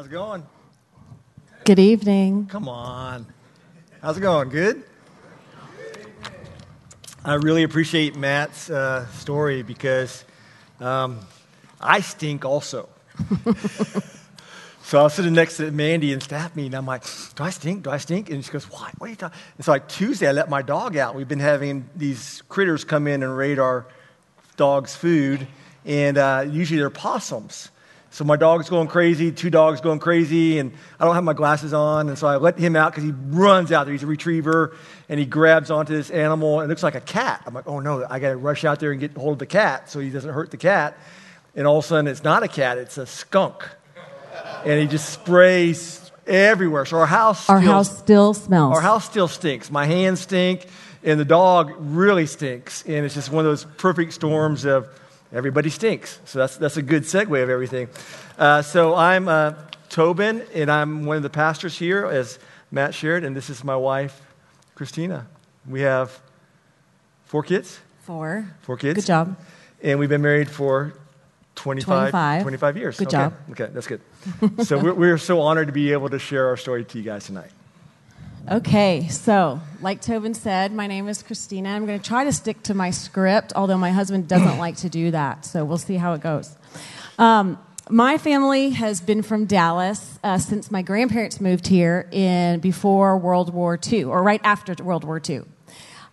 How's it going? Good evening. Come on. How's it going? Good? I really appreciate Matt's uh, story because um, I stink also. so I was sitting next to Mandy and staff meeting. I'm like, do I stink? Do I stink? And she goes, what? What are you talking? And so like Tuesday, I let my dog out. We've been having these critters come in and raid our dog's food, and uh, usually they're possums. So my dog's going crazy, two dogs going crazy, and I don't have my glasses on. And so I let him out because he runs out there. He's a retriever, and he grabs onto this animal, and it looks like a cat. I'm like, oh no, I got to rush out there and get hold of the cat so he doesn't hurt the cat. And all of a sudden, it's not a cat, it's a skunk. And he just sprays everywhere. So our house Our still, house still smells. our house still stinks. My hands stink, and the dog really stinks. And it's just one of those perfect storms of everybody stinks. So that's, that's a good segue of everything. Uh, so I'm uh, Tobin, and I'm one of the pastors here, as Matt shared, and this is my wife, Christina. We have four kids, Four. four kids. Good job. And we've been married for 25, 25. 25 years. Good okay. job. Okay, that's good. so we're, we're so honored to be able to share our story to you guys tonight. Okay, so like Tobin said, my name is Christina. I'm going to try to stick to my script, although my husband doesn't like to do that. So we'll see how it goes. Um, my family has been from Dallas uh, since my grandparents moved here in before World War II, or right after World War II.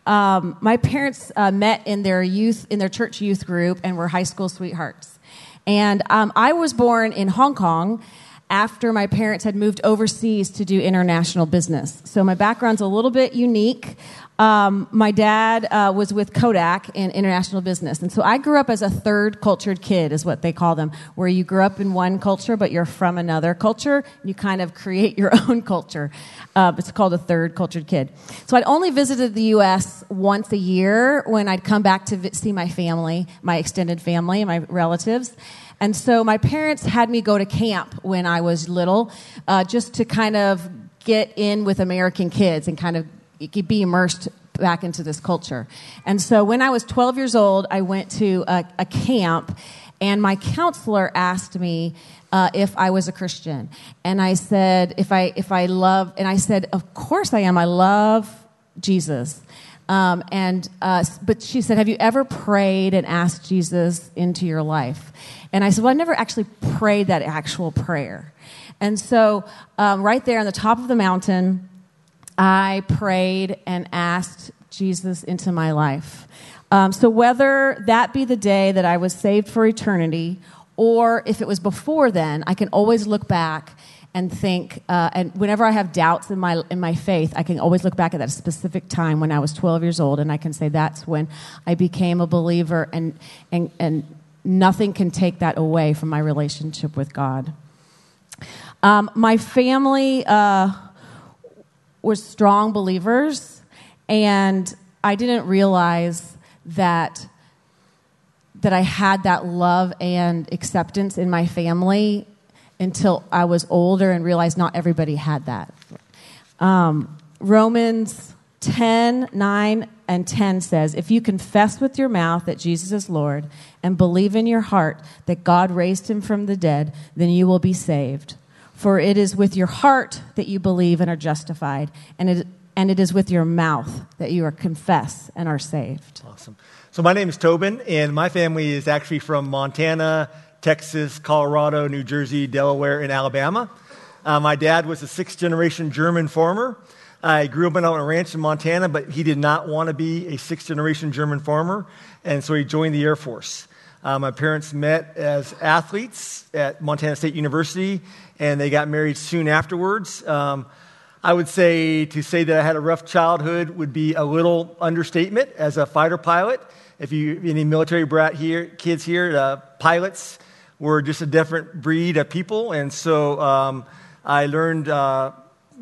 Um, my parents uh, met in their youth in their church youth group and were high school sweethearts. And um, I was born in Hong Kong after my parents had moved overseas to do international business. So my background's a little bit unique. Um, my dad uh, was with Kodak in international business. And so I grew up as a third cultured kid, is what they call them, where you grew up in one culture, but you're from another culture. And You kind of create your own culture. Uh, it's called a third cultured kid. So I'd only visited the U.S. once a year when I'd come back to vi- see my family, my extended family, my relatives. And so my parents had me go to camp when I was little, uh, just to kind of get in with American kids and kind of be immersed back into this culture. And so when I was 12 years old, I went to a, a camp, and my counselor asked me uh, if I was a Christian. And I said, if I, if I love, and I said, of course I am. I love Jesus. Um, and uh, but she said, "Have you ever prayed and asked Jesus into your life?" And I said, "Well, I never actually prayed that actual prayer." And so, um, right there on the top of the mountain, I prayed and asked Jesus into my life. Um, so whether that be the day that I was saved for eternity, or if it was before then, I can always look back and think, uh, and whenever I have doubts in my, in my faith, I can always look back at that specific time when I was 12 years old, and I can say that's when I became a believer, and, and, and nothing can take that away from my relationship with God. Um, my family uh, was strong believers, and I didn't realize that that I had that love and acceptance in my family until I was older and realized not everybody had that. Um, Romans 10, 9, and 10 says, If you confess with your mouth that Jesus is Lord and believe in your heart that God raised him from the dead, then you will be saved. For it is with your heart that you believe and are justified, and it, and it is with your mouth that you are confess and are saved. Awesome. So my name is Tobin, and my family is actually from Montana, Texas, Colorado, New Jersey, Delaware, and Alabama. Uh, my dad was a sixth generation German farmer. I grew up on a ranch in Montana, but he did not want to be a sixth generation German farmer, and so he joined the Air Force. Uh, my parents met as athletes at Montana State University, and they got married soon afterwards. Um, I would say to say that I had a rough childhood would be a little understatement as a fighter pilot. If you any military brat here, kids here, uh, pilots were just a different breed of people, and so um, I learned uh,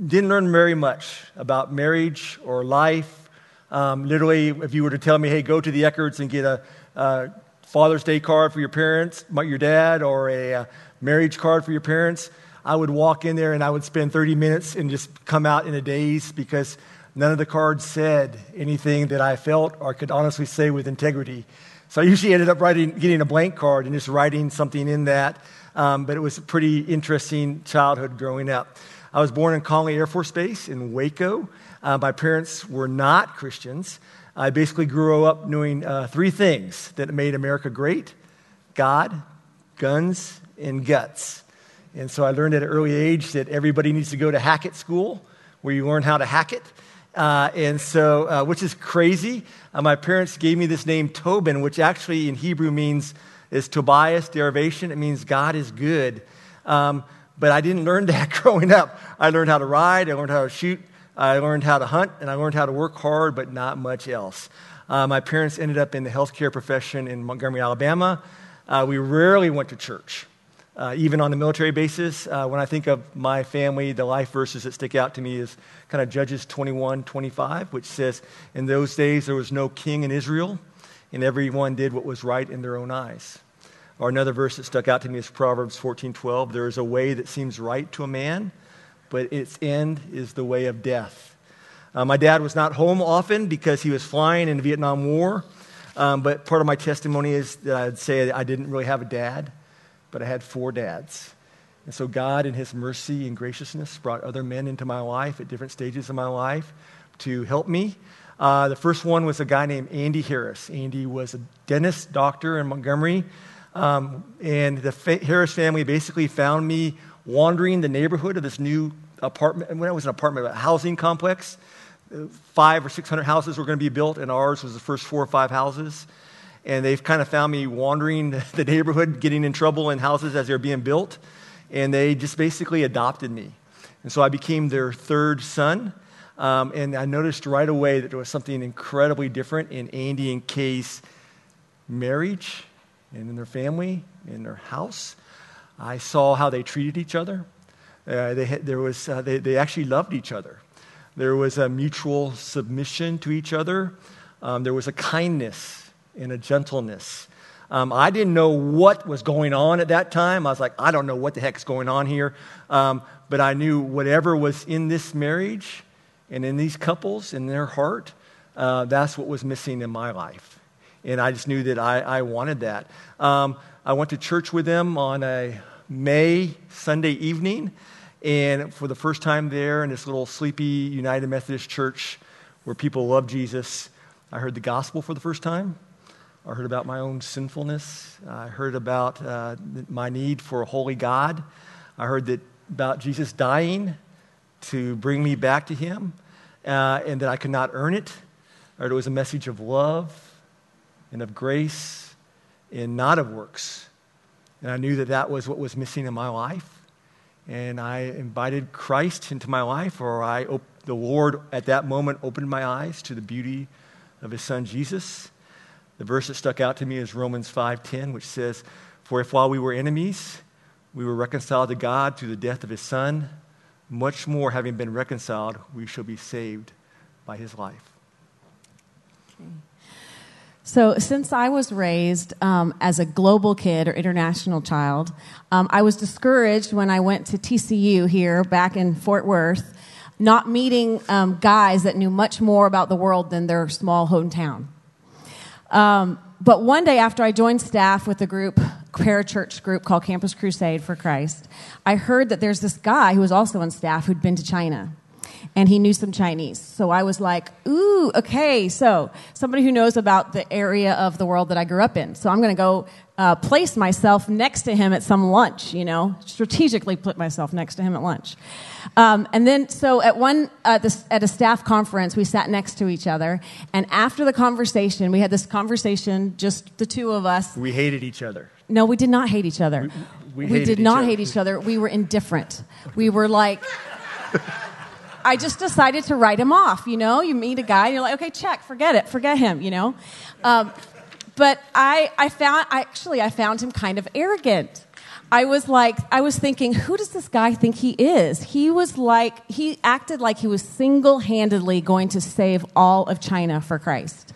didn't learn very much about marriage or life. Um, literally, if you were to tell me, "Hey, go to the Eckerds and get a, a Father's Day card for your parents, your dad, or a, a marriage card for your parents," I would walk in there and I would spend 30 minutes and just come out in a daze because none of the cards said anything that I felt or could honestly say with integrity. So I usually ended up writing, getting a blank card and just writing something in that Um, but it was a pretty interesting childhood growing up. I was born in Connally Air Force Base in Waco. Uh, my parents were not Christians. I basically grew up knowing uh, three things that made America great God, guns, and guts. And so I learned at an early age that everybody needs to go to Hackett School, where you learn how to hack it. Uh, and so, uh, which is crazy. Uh, my parents gave me this name Tobin, which actually in Hebrew means is Tobias derivation. It means God is good. Um, but I didn't learn that growing up. I learned how to ride, I learned how to shoot, I learned how to hunt, and I learned how to work hard, but not much else. Uh, my parents ended up in the healthcare profession in Montgomery, Alabama. Uh, we rarely went to church. Uh, even on the military basis, uh, when I think of my family, the life verses that stick out to me is kind of Judges 21 25, which says, In those days there was no king in Israel, and everyone did what was right in their own eyes. Or another verse that stuck out to me is Proverbs 14 12. There is a way that seems right to a man, but its end is the way of death. Uh, my dad was not home often because he was flying in the Vietnam War. Um, but part of my testimony is that I'd say I didn't really have a dad but I had four dads. And so God, in His mercy and graciousness, brought other men into my life at different stages of my life to help me. Uh, the first one was a guy named Andy Harris. Andy was a dentist doctor in Montgomery. Um, and the Harris family basically found me wandering the neighborhood of this new apartment. When it was an apartment, a housing complex, five or six hundred houses were going to be built, and ours was the first four or five houses and they've kind of found me wandering the neighborhood, getting in trouble in houses as they're being built, and they just basically adopted me. And so I became their third son. Um, and I noticed right away that there was something incredibly different in Andy and Kay's marriage and in their family, in their house. I saw how they treated each other. Uh, they, there was, uh, they, they actually loved each other. There was a mutual submission to each other. Um, there was a kindness in a gentleness. Um, I didn't know what was going on at that time. I was like, I don't know what the heck's going on here. Um, but I knew whatever was in this marriage and in these couples, in their heart, uh, that's what was missing in my life. And I just knew that I, I wanted that. Um, I went to church with them on a May Sunday evening. And for the first time there in this little sleepy United Methodist church where people love Jesus, I heard the gospel for the first time. I heard about my own sinfulness. I heard about uh, my need for a holy God. I heard that about Jesus dying to bring me back to Him, uh, and that I could not earn it. Or it was a message of love and of grace and not of works. And I knew that that was what was missing in my life. And I invited Christ into my life, or I, the Lord at that moment opened my eyes to the beauty of His Son Jesus the verse that stuck out to me is Romans 5:10, which says, "For if while we were enemies, we were reconciled to God through the death of his son, much more having been reconciled, we shall be saved by his life." Okay. So, since I was raised um, as a global kid or international child, um, I was discouraged when I went to TCU here back in Fort Worth, not meeting um, guys that knew much more about the world than their small hometown. Um, but one day after I joined staff with a group, parachurch group called Campus Crusade for Christ, I heard that there's this guy who was also on staff who'd been to China. And he knew some Chinese. So I was like, ooh, okay, so somebody who knows about the area of the world that I grew up in. So I'm going to go uh, place myself next to him at some lunch, you know, strategically put myself next to him at lunch. Um, and then, so at one, uh, this, at a staff conference, we sat next to each other. And after the conversation, we had this conversation, just the two of us. We hated each other. No, we did not hate each other. We, we, we did not other. hate each other. We were indifferent. We were like, I just decided to write him off. You know, you meet a guy, and you're like, okay, check, forget it, forget him. You know, um, but I, I found actually I found him kind of arrogant. I was like, I was thinking, who does this guy think he is? He was like, he acted like he was single handedly going to save all of China for Christ.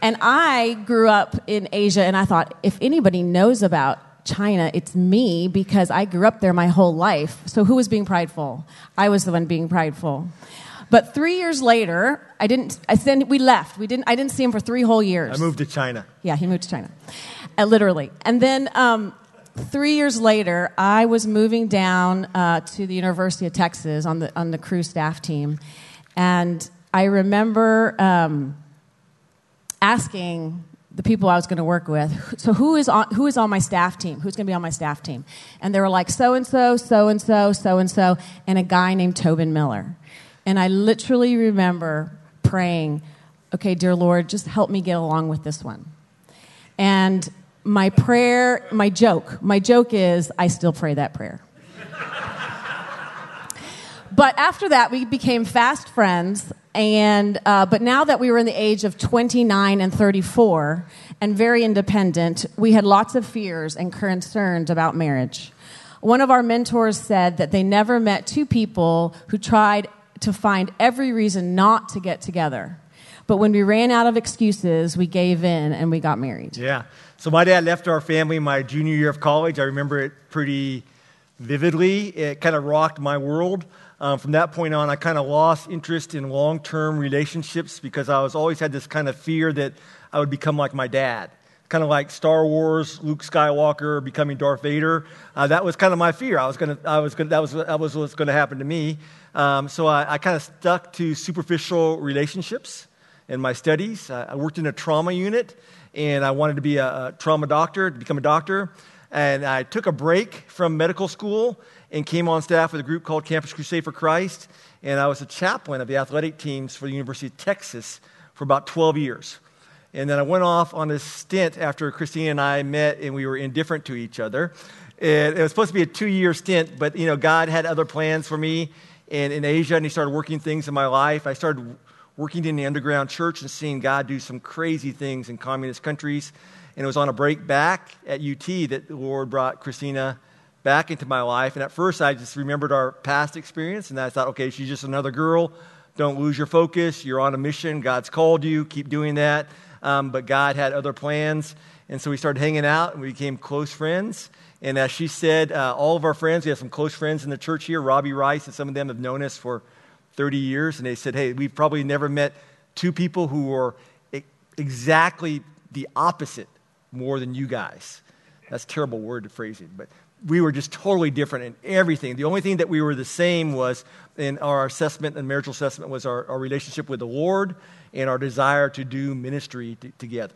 And I grew up in Asia, and I thought, if anybody knows about China, it's me because I grew up there my whole life. So who was being prideful? I was the one being prideful. But three years later, I didn't. I then we left. We didn't. I didn't see him for three whole years. I moved to China. Yeah, he moved to China, uh, literally. And then um, three years later, I was moving down uh, to the University of Texas on the, on the Cru staff team. And I remember um, asking the people I was going to work with, so who is, on, who is on my staff team? Who's going to be on my staff team? And they were like, so and so, so and so, so and so, and a guy named Tobin Miller. And I literally remember praying, okay, dear Lord, just help me get along with this one. And my prayer, my joke, my joke is I still pray that prayer. but after that, we became fast friends. And, uh, but now that we were in the age of 29 and 34 and very independent, we had lots of fears and concerns about marriage. One of our mentors said that they never met two people who tried to find every reason not to get together. But when we ran out of excuses, we gave in and we got married. Yeah. So my dad left our family my junior year of college. I remember it pretty vividly. It kind of rocked my world. Um, from that point on, I kind of lost interest in long term relationships because I was always had this kind of fear that I would become like my dad. Kind of like Star Wars, Luke Skywalker becoming Darth Vader. Uh, that was kind of my fear. I was gonna, I was gonna, that was, that was what's going to happen to me. Um, so I, I kind of stuck to superficial relationships in my studies. I worked in a trauma unit, and I wanted to be a, a trauma doctor, to become a doctor. And I took a break from medical school and came on staff with a group called Campus Crusade for Christ. And I was a chaplain of the athletic teams for the University of Texas for about 12 years. And then I went off on a stint after Christine and I met and we were indifferent to each other. And it was supposed to be a two year stint, but you know, God had other plans for me and in Asia and He started working things in my life. I started working in the underground church and seeing God do some crazy things in communist countries. And it was on a break back at UT that the Lord brought Christina back into my life. And at first, I just remembered our past experience, and I thought, okay, she's just another girl. Don't lose your focus. You're on a mission. God's called you. Keep doing that. Um, but God had other plans. And so we started hanging out, and we became close friends. And as she said, uh, all of our friends, we have some close friends in the church here. Robbie Rice and some of them have known us for 30 years, and they said, hey, we've probably never met two people who were exactly the opposite more than you guys. That's a terrible word to phrase it, but we were just totally different in everything. The only thing that we were the same was in our assessment and marital assessment was our, our relationship with the Lord and our desire to do ministry t- together.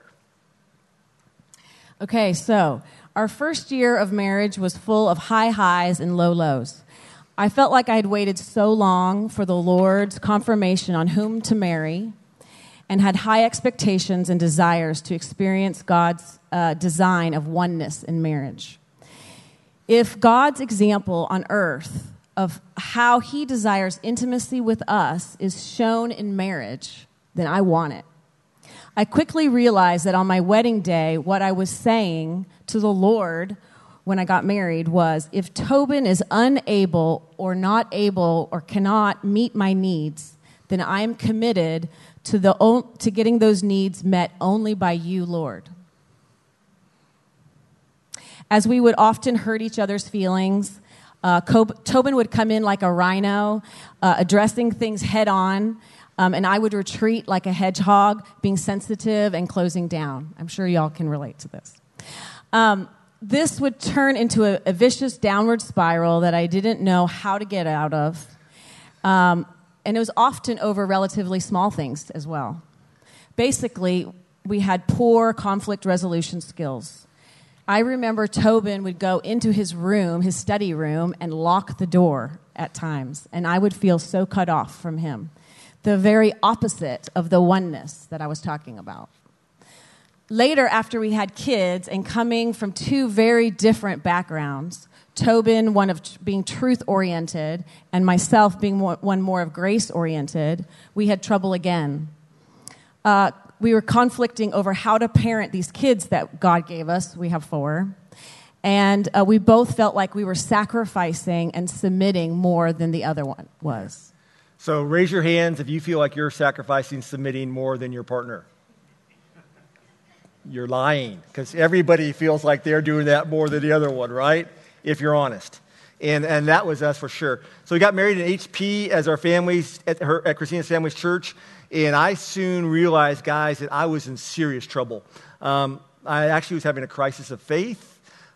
Okay, so our first year of marriage was full of high highs and low lows. I felt like I had waited so long for the Lord's confirmation on whom to marry and had high expectations and desires to experience God's uh, design of oneness in marriage. If God's example on earth of how he desires intimacy with us is shown in marriage, then I want it. I quickly realized that on my wedding day, what I was saying to the Lord when I got married was if Tobin is unable or not able or cannot meet my needs, then I am committed to, the, to getting those needs met only by you, Lord. As we would often hurt each other's feelings, uh, Tobin would come in like a rhino, uh, addressing things head on, um, and I would retreat like a hedgehog, being sensitive and closing down. I'm sure y'all can relate to this. Um, this would turn into a, a, vicious downward spiral that I didn't know how to get out of. Um, and it was often over relatively small things as well. Basically, we had poor conflict resolution skills. I remember Tobin would go into his room, his study room, and lock the door at times, and I would feel so cut off from him. The very opposite of the oneness that I was talking about later, after we had kids and coming from two very different backgrounds, Tobin, one of being truth oriented, and myself being one more of grace oriented, we had trouble again. Uh, we were conflicting over how to parent these kids that God gave us. We have four. And uh, we both felt like we were sacrificing and submitting more than the other one was. So raise your hands if you feel like you're sacrificing, submitting more than your partner you're lying because everybody feels like they're doing that more than the other one, right? If you're honest. And, and that was us for sure. So we got married in HP as our families at, her, at church. And I soon realized, guys, that I was in serious trouble. Um, I actually was having a crisis of faith.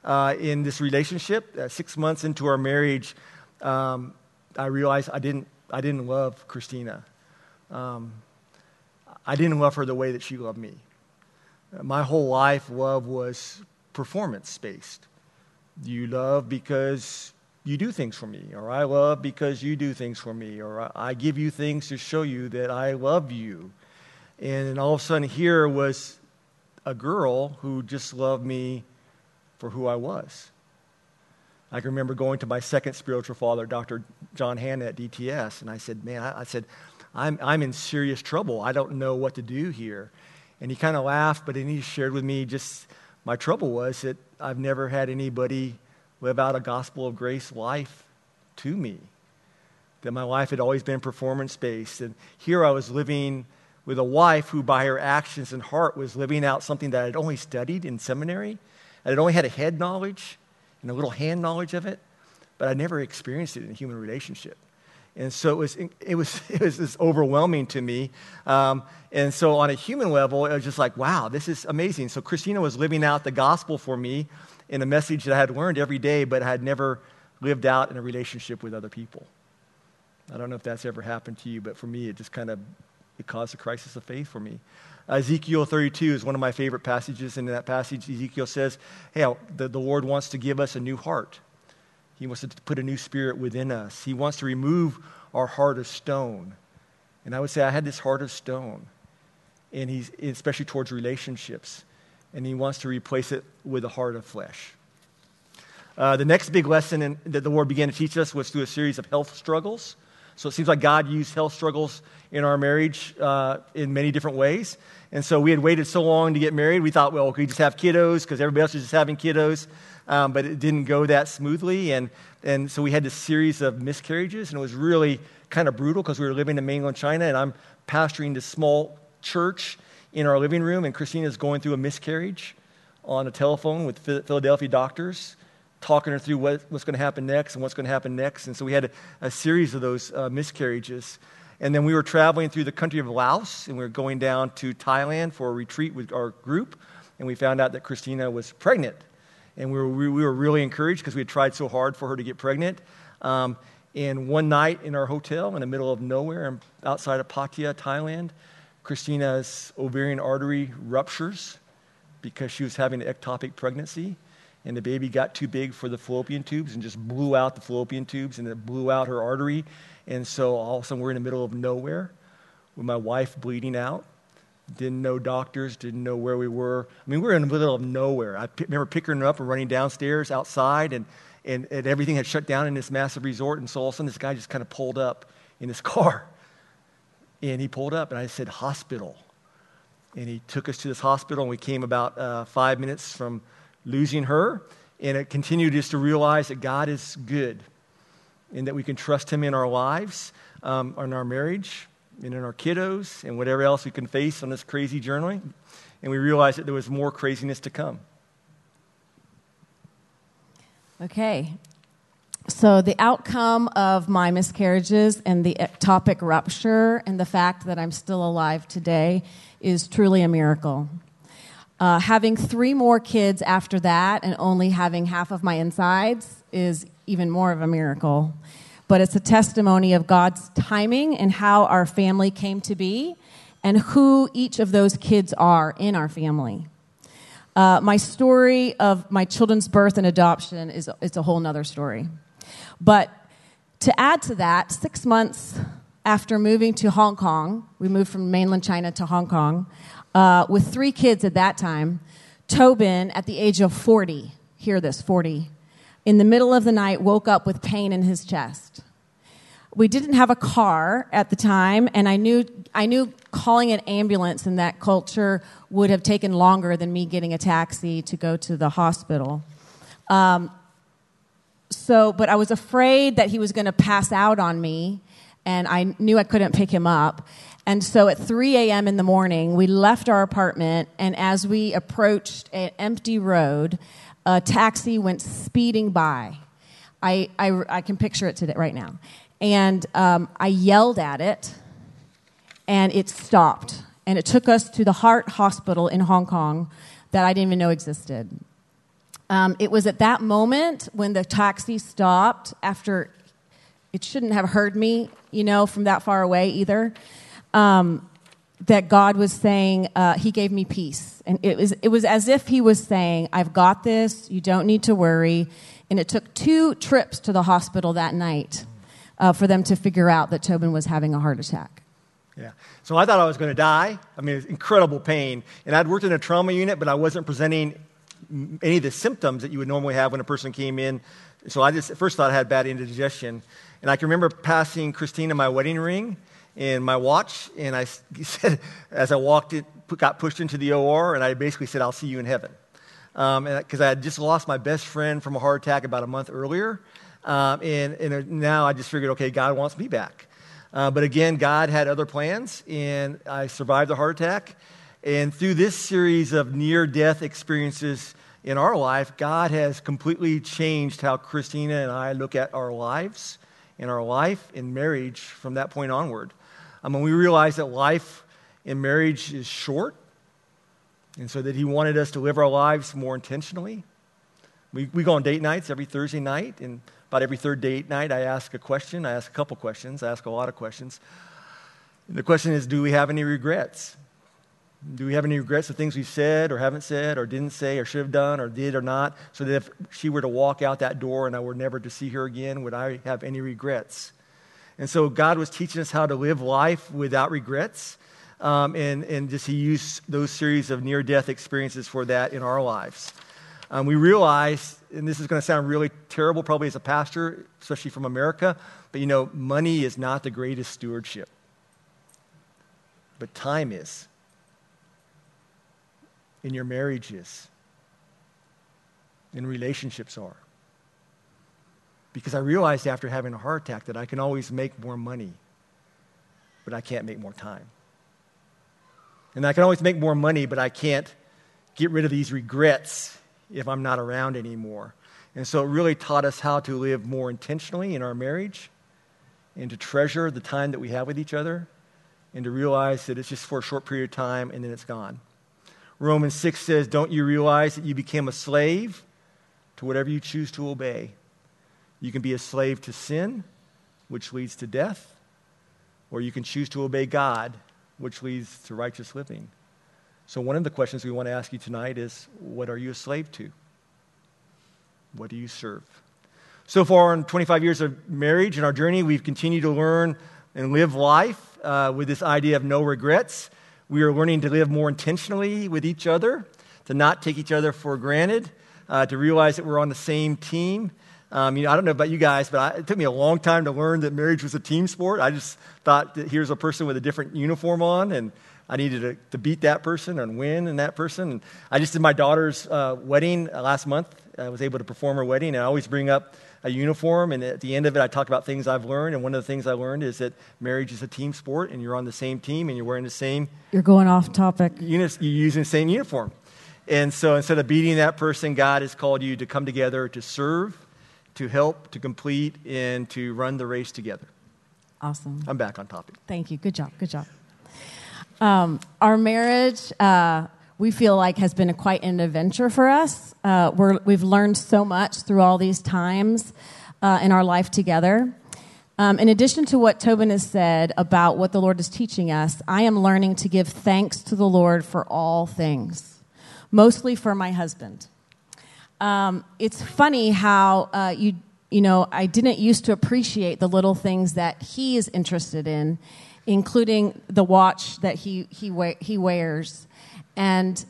uh, in this relationship, uh, six months into our marriage, um, I realized I didn't, I didn't love Christina. Um, I didn't love her the way that she loved me. My whole life, love was performance based. You love because you do things for me, or I love because you do things for me, or I give you things to show you that I love you. And all of a sudden, here was a girl who just loved me for who I was. I can remember going to my second spiritual father, Dr. John Hannah at DTS, and I said, Man, I, I said, I'm, I'm in serious trouble. I don't know what to do here. And he kind of laughed, but then he shared with me just my trouble was that I've never had anybody live out a gospel of grace life to me. That my life had always been performance based. And here I was living with a wife who, by her actions and heart, was living out something that I'd only studied in seminary. I had only had a head knowledge and a little hand knowledge of it, but I never experienced it in a human relationship. And so it was, it was, it was just overwhelming to me. Um, and so on a human level, it was just like, wow, this is amazing. So Christina was living out the gospel for me in a message that I had learned every day, but I had never lived out in a relationship with other people. I don't know if that's ever happened to you, but for me, it just kind of it caused a crisis of faith for me. Ezekiel 32 is one of my favorite passages. And in that passage, Ezekiel says, Hey, the, the Lord wants to give us a new heart. He wants to put a new spirit within us. He wants to remove our heart of stone. And I would say, I had this heart of stone, and he's, especially towards relationships. And he wants to replace it with a heart of flesh. Uh, the next big lesson in, that the Lord began to teach us was through a series of health struggles. So it seems like God used health struggles in our marriage uh, in many different ways. And so we had waited so long to get married, we thought, well, we just have kiddos because everybody else is just having kiddos. Um, but it didn't go that smoothly. And, and so we had this series of miscarriages, and it was really kind of brutal because we were living in mainland China, and I'm pastoring this small church in our living room, and Christina's going through a miscarriage on a telephone with Philadelphia doctors talking her through what, what's going to happen next and what's going to happen next. And so we had a, a series of those uh, miscarriages. And then we were traveling through the country of Laos, and we were going down to Thailand for a retreat with our group. And we found out that Christina was pregnant. And we were, we, we were really encouraged because we had tried so hard for her to get pregnant. Um, and one night in our hotel in the middle of nowhere outside of Pattaya, Thailand, Christina's ovarian artery ruptures because she was having an ectopic pregnancy and the baby got too big for the fallopian tubes and just blew out the fallopian tubes and it blew out her artery. And so all of a sudden we're in the middle of nowhere with my wife bleeding out. Didn't know doctors, didn't know where we were. I mean, we were in the middle of nowhere. I p- remember picking her up and running downstairs outside, and, and, and everything had shut down in this massive resort. And so all of a sudden, this guy just kind of pulled up in his car. And he pulled up, and I said, Hospital. And he took us to this hospital, and we came about uh, five minutes from losing her. And it continued just to realize that God is good and that we can trust Him in our lives, um, in our marriage, and in our kiddos, and whatever else we can face on this crazy journey. And we realized that there was more craziness to come. Okay. So, the outcome of my miscarriages and the ectopic rupture and the fact that I'm still alive today is truly a miracle. Uh, having three more kids after that and only having half of my insides is even more of a miracle. But it's a testimony of God's timing and how our family came to be and who each of those kids are in our family. Uh, my story of my children's birth and adoption is it's a whole nother story. But to add to that, six months after moving to Hong Kong, we moved from mainland China to Hong Kong, uh, with three kids at that time. Tobin, at the age of 40, hear this 40, in the middle of the night woke up with pain in his chest. We didn't have a car at the time, and I knew, I knew calling an ambulance in that culture would have taken longer than me getting a taxi to go to the hospital. Um, so, but I was afraid that he was going to pass out on me, and I knew I couldn't pick him up. And so at 3 a.m. in the morning, we left our apartment, and as we approached an empty road, a taxi went speeding by. I, I, I can picture it today, right now. And um, I yelled at it, and it stopped. And it took us to the Heart Hospital in Hong Kong that I didn't even know existed. Um, it was at that moment when the taxi stopped after it shouldn't have heard me, you know, from that far away either. Um, that God was saying, uh, He gave me peace. And it was, it was as if He was saying, I've got this, you don't need to worry. And it took two trips to the hospital that night uh, for them to figure out that Tobin was having a heart attack. Yeah. So I thought I was going to die. I mean, incredible pain. And I'd worked in a trauma unit, but I wasn't presenting any of the symptoms that you would normally have when a person came in. So I just first thought I had bad indigestion. And I can remember passing Christina my wedding ring and my watch, and I said, as I walked in, got pushed into the OR, and I basically said, I'll see you in heaven. Because um, I had just lost my best friend from a heart attack about a month earlier. Um, and, and, now I just figured, okay, God wants me back. Uh, but again, God had other plans, and I survived the heart attack. And through this series of near death experiences in our life, God has completely changed how Christina and I look at our lives and our life in marriage from that point onward. I mean, we realized that life in marriage is short, and so that He wanted us to live our lives more intentionally. We, we go on date nights every Thursday night, and about every third date night, I ask a question. I ask a couple questions. I ask a lot of questions. And the question is Do we have any regrets? Do we have any regrets of things we've said or haven't said or didn't say or should have done or did or not? So that if she were to walk out that door and I were never to see her again, would I have any regrets? And so God was teaching us how to live life without regrets. Um, and, and just He used those series of near death experiences for that in our lives. Um, we realized, and this is going to sound really terrible probably as a pastor, especially from America, but you know, money is not the greatest stewardship. But time is. In your marriages, in relationships are. Because I realized after having a heart attack that I can always make more money, but I can't make more time. And I can always make more money, but I can't get rid of these regrets if I'm not around anymore. And so it really taught us how to live more intentionally in our marriage and to treasure the time that we have with each other and to realize that it's just for a short period of time and then it's gone. Romans 6 says, Don't you realize that you became a slave to whatever you choose to obey? You can be a slave to sin, which leads to death, or you can choose to obey God, which leads to righteous living. So, one of the questions we want to ask you tonight is what are you a slave to? What do you serve? So far, in 25 years of marriage and our journey, we've continued to learn and live life uh, with this idea of no regrets. We are learning to live more intentionally with each other, to not take each other for granted, uh, to realize that we're on the same team, um, you know, I don't know about you guys, but I, it took me a long time to learn that marriage was a team sport. I just thought that here's a person with a different uniform on, and I needed to, to beat that person and win in that person. And I just did my daughter's uh, wedding uh, last month. I was able to perform her wedding, and I always bring up a uniform. And at the end of it, I talk about things I've learned. And one of the things I learned is that marriage is a team sport, and you're on the same team, and you're wearing the same. You're going off topic. You're using the same uniform. And so instead of beating that person, God has called you to come together to serve to help, to complete, and to run the race together. Awesome. I'm back on topic. Thank you. Good job. Good job. Um, our marriage, uh, we feel like, has been a, quite an adventure for us. Uh, we have learned so much through all these times uh, in our life together. Um, in addition to what Tobin has said about what the Lord is teaching us, I am learning to give thanks to the Lord for all things, mostly for my husband. Um, it's funny how uh, you you know I didn't used to appreciate the little things that he is interested in, including the watch that he he he wears, and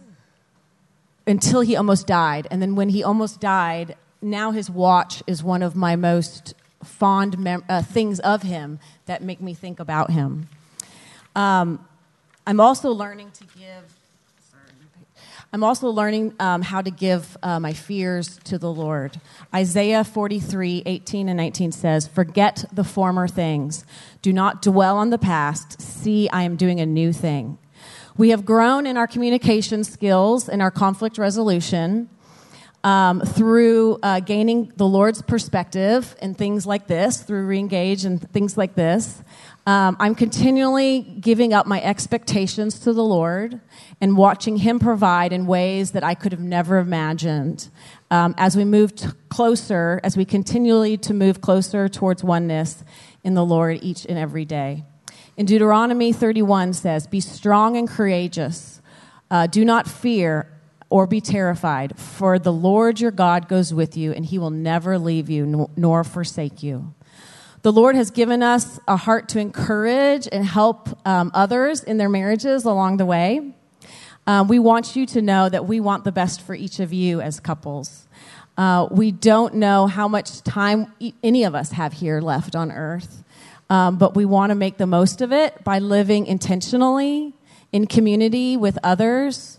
until he almost died, and then when he almost died, now his watch is one of my most fond mem- uh, things of him that make me think about him. Um, I'm also learning to give I'm also learning um, how to give uh, my fears to the Lord. Isaiah 43, 18 and 19 says, Forget the former things. Do not dwell on the past. See, I am doing a new thing. We have grown in our communication skills and our conflict resolution. um, through uh, gaining the Lord's perspective and things like this, through reengage and things like this. Um, I'm continually giving up my expectations to the Lord and watching Him provide in ways that I could have never imagined. Um, as we move t- closer, as we continually to move closer towards oneness in the Lord each and every day. In Deuteronomy 31 says, "Be strong and courageous. Uh, do not fear or be terrified, for the Lord your God goes with you, and He will never leave you nor forsake you." The Lord has given us a heart to encourage and help um, others in their marriages along the way. Um, we want you to know that we want the best for each of you as couples. Uh, we don't know how much time any of us have here left on earth, um, but we want to make the most of it by living intentionally in community with others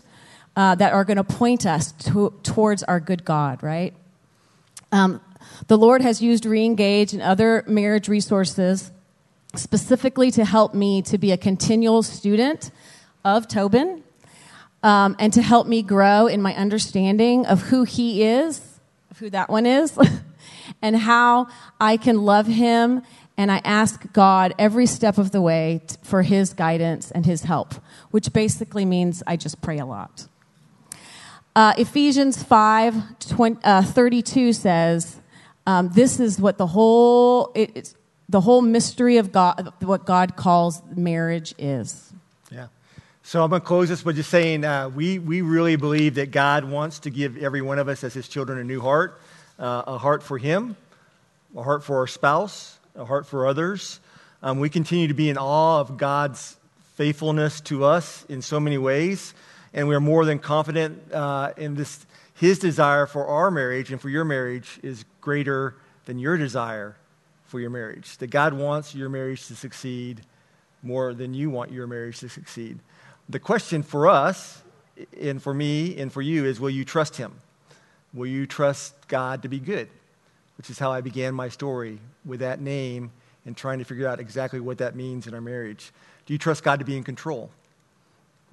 uh, that are going to point us to, towards our good God, right? Um, the Lord has used Reengage and other marriage resources specifically to help me to be a continual student of Tobin um, and to help me grow in my understanding of who he is, of who that one is, and how I can love him. And I ask God every step of the way t- for his guidance and his help, which basically means I just pray a lot. Uh, Ephesians 5 20, uh, 32 says, um, this is what the whole it's the whole mystery of God, what God calls marriage is. Yeah. So I'm going to close this by just saying uh, we, we really believe that God wants to give every one of us as his children a new heart, uh, a heart for him, a heart for our spouse, a heart for others. Um, we continue to be in awe of God's faithfulness to us in so many ways, and we are more than confident uh, in this his desire for our marriage and for your marriage is greater than your desire for your marriage. That God wants your marriage to succeed more than you want your marriage to succeed. The question for us, and for me, and for you, is will you trust Him? Will you trust God to be good? Which is how I began my story with that name and trying to figure out exactly what that means in our marriage. Do you trust God to be in control?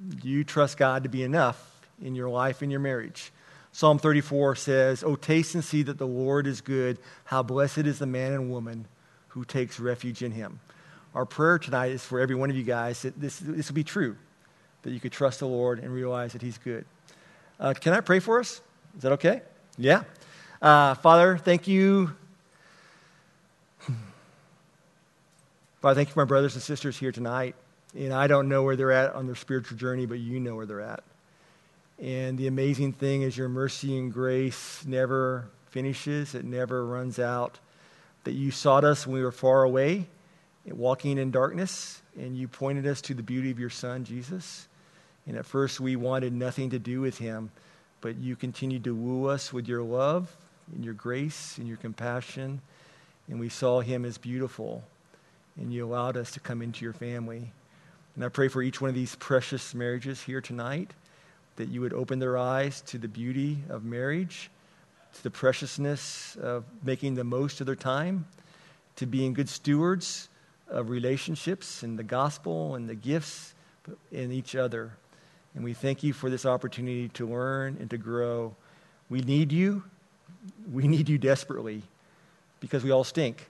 Do you trust God to be enough in your life and your marriage? Psalm 34 says, Oh, taste and see that the Lord is good. How blessed is the man and woman who takes refuge in him. Our prayer tonight is for every one of you guys that this, this will be true, that you could trust the Lord and realize that he's good. Uh, can I pray for us? Is that okay? Yeah. Uh, Father, thank you. Father, thank you for my brothers and sisters here tonight. And I don't know where they're at on their spiritual journey, but you know where they're at. And the amazing thing is, your mercy and grace never finishes, it never runs out. That you sought us when we were far away, walking in darkness, and you pointed us to the beauty of your Son, Jesus. And at first, we wanted nothing to do with him, but you continued to woo us with your love and your grace and your compassion. And we saw him as beautiful, and you allowed us to come into your family. And I pray for each one of these precious marriages here tonight that you would open their eyes to the beauty of marriage, to the preciousness of making the most of their time, to being good stewards of relationships and the gospel and the gifts in each other. And we thank you for this opportunity to learn and to grow. We need you. We need you desperately because we all stink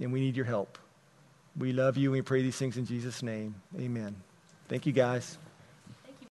and we need your help. We love you and we pray these things in Jesus' name. Amen. Thank you, guys.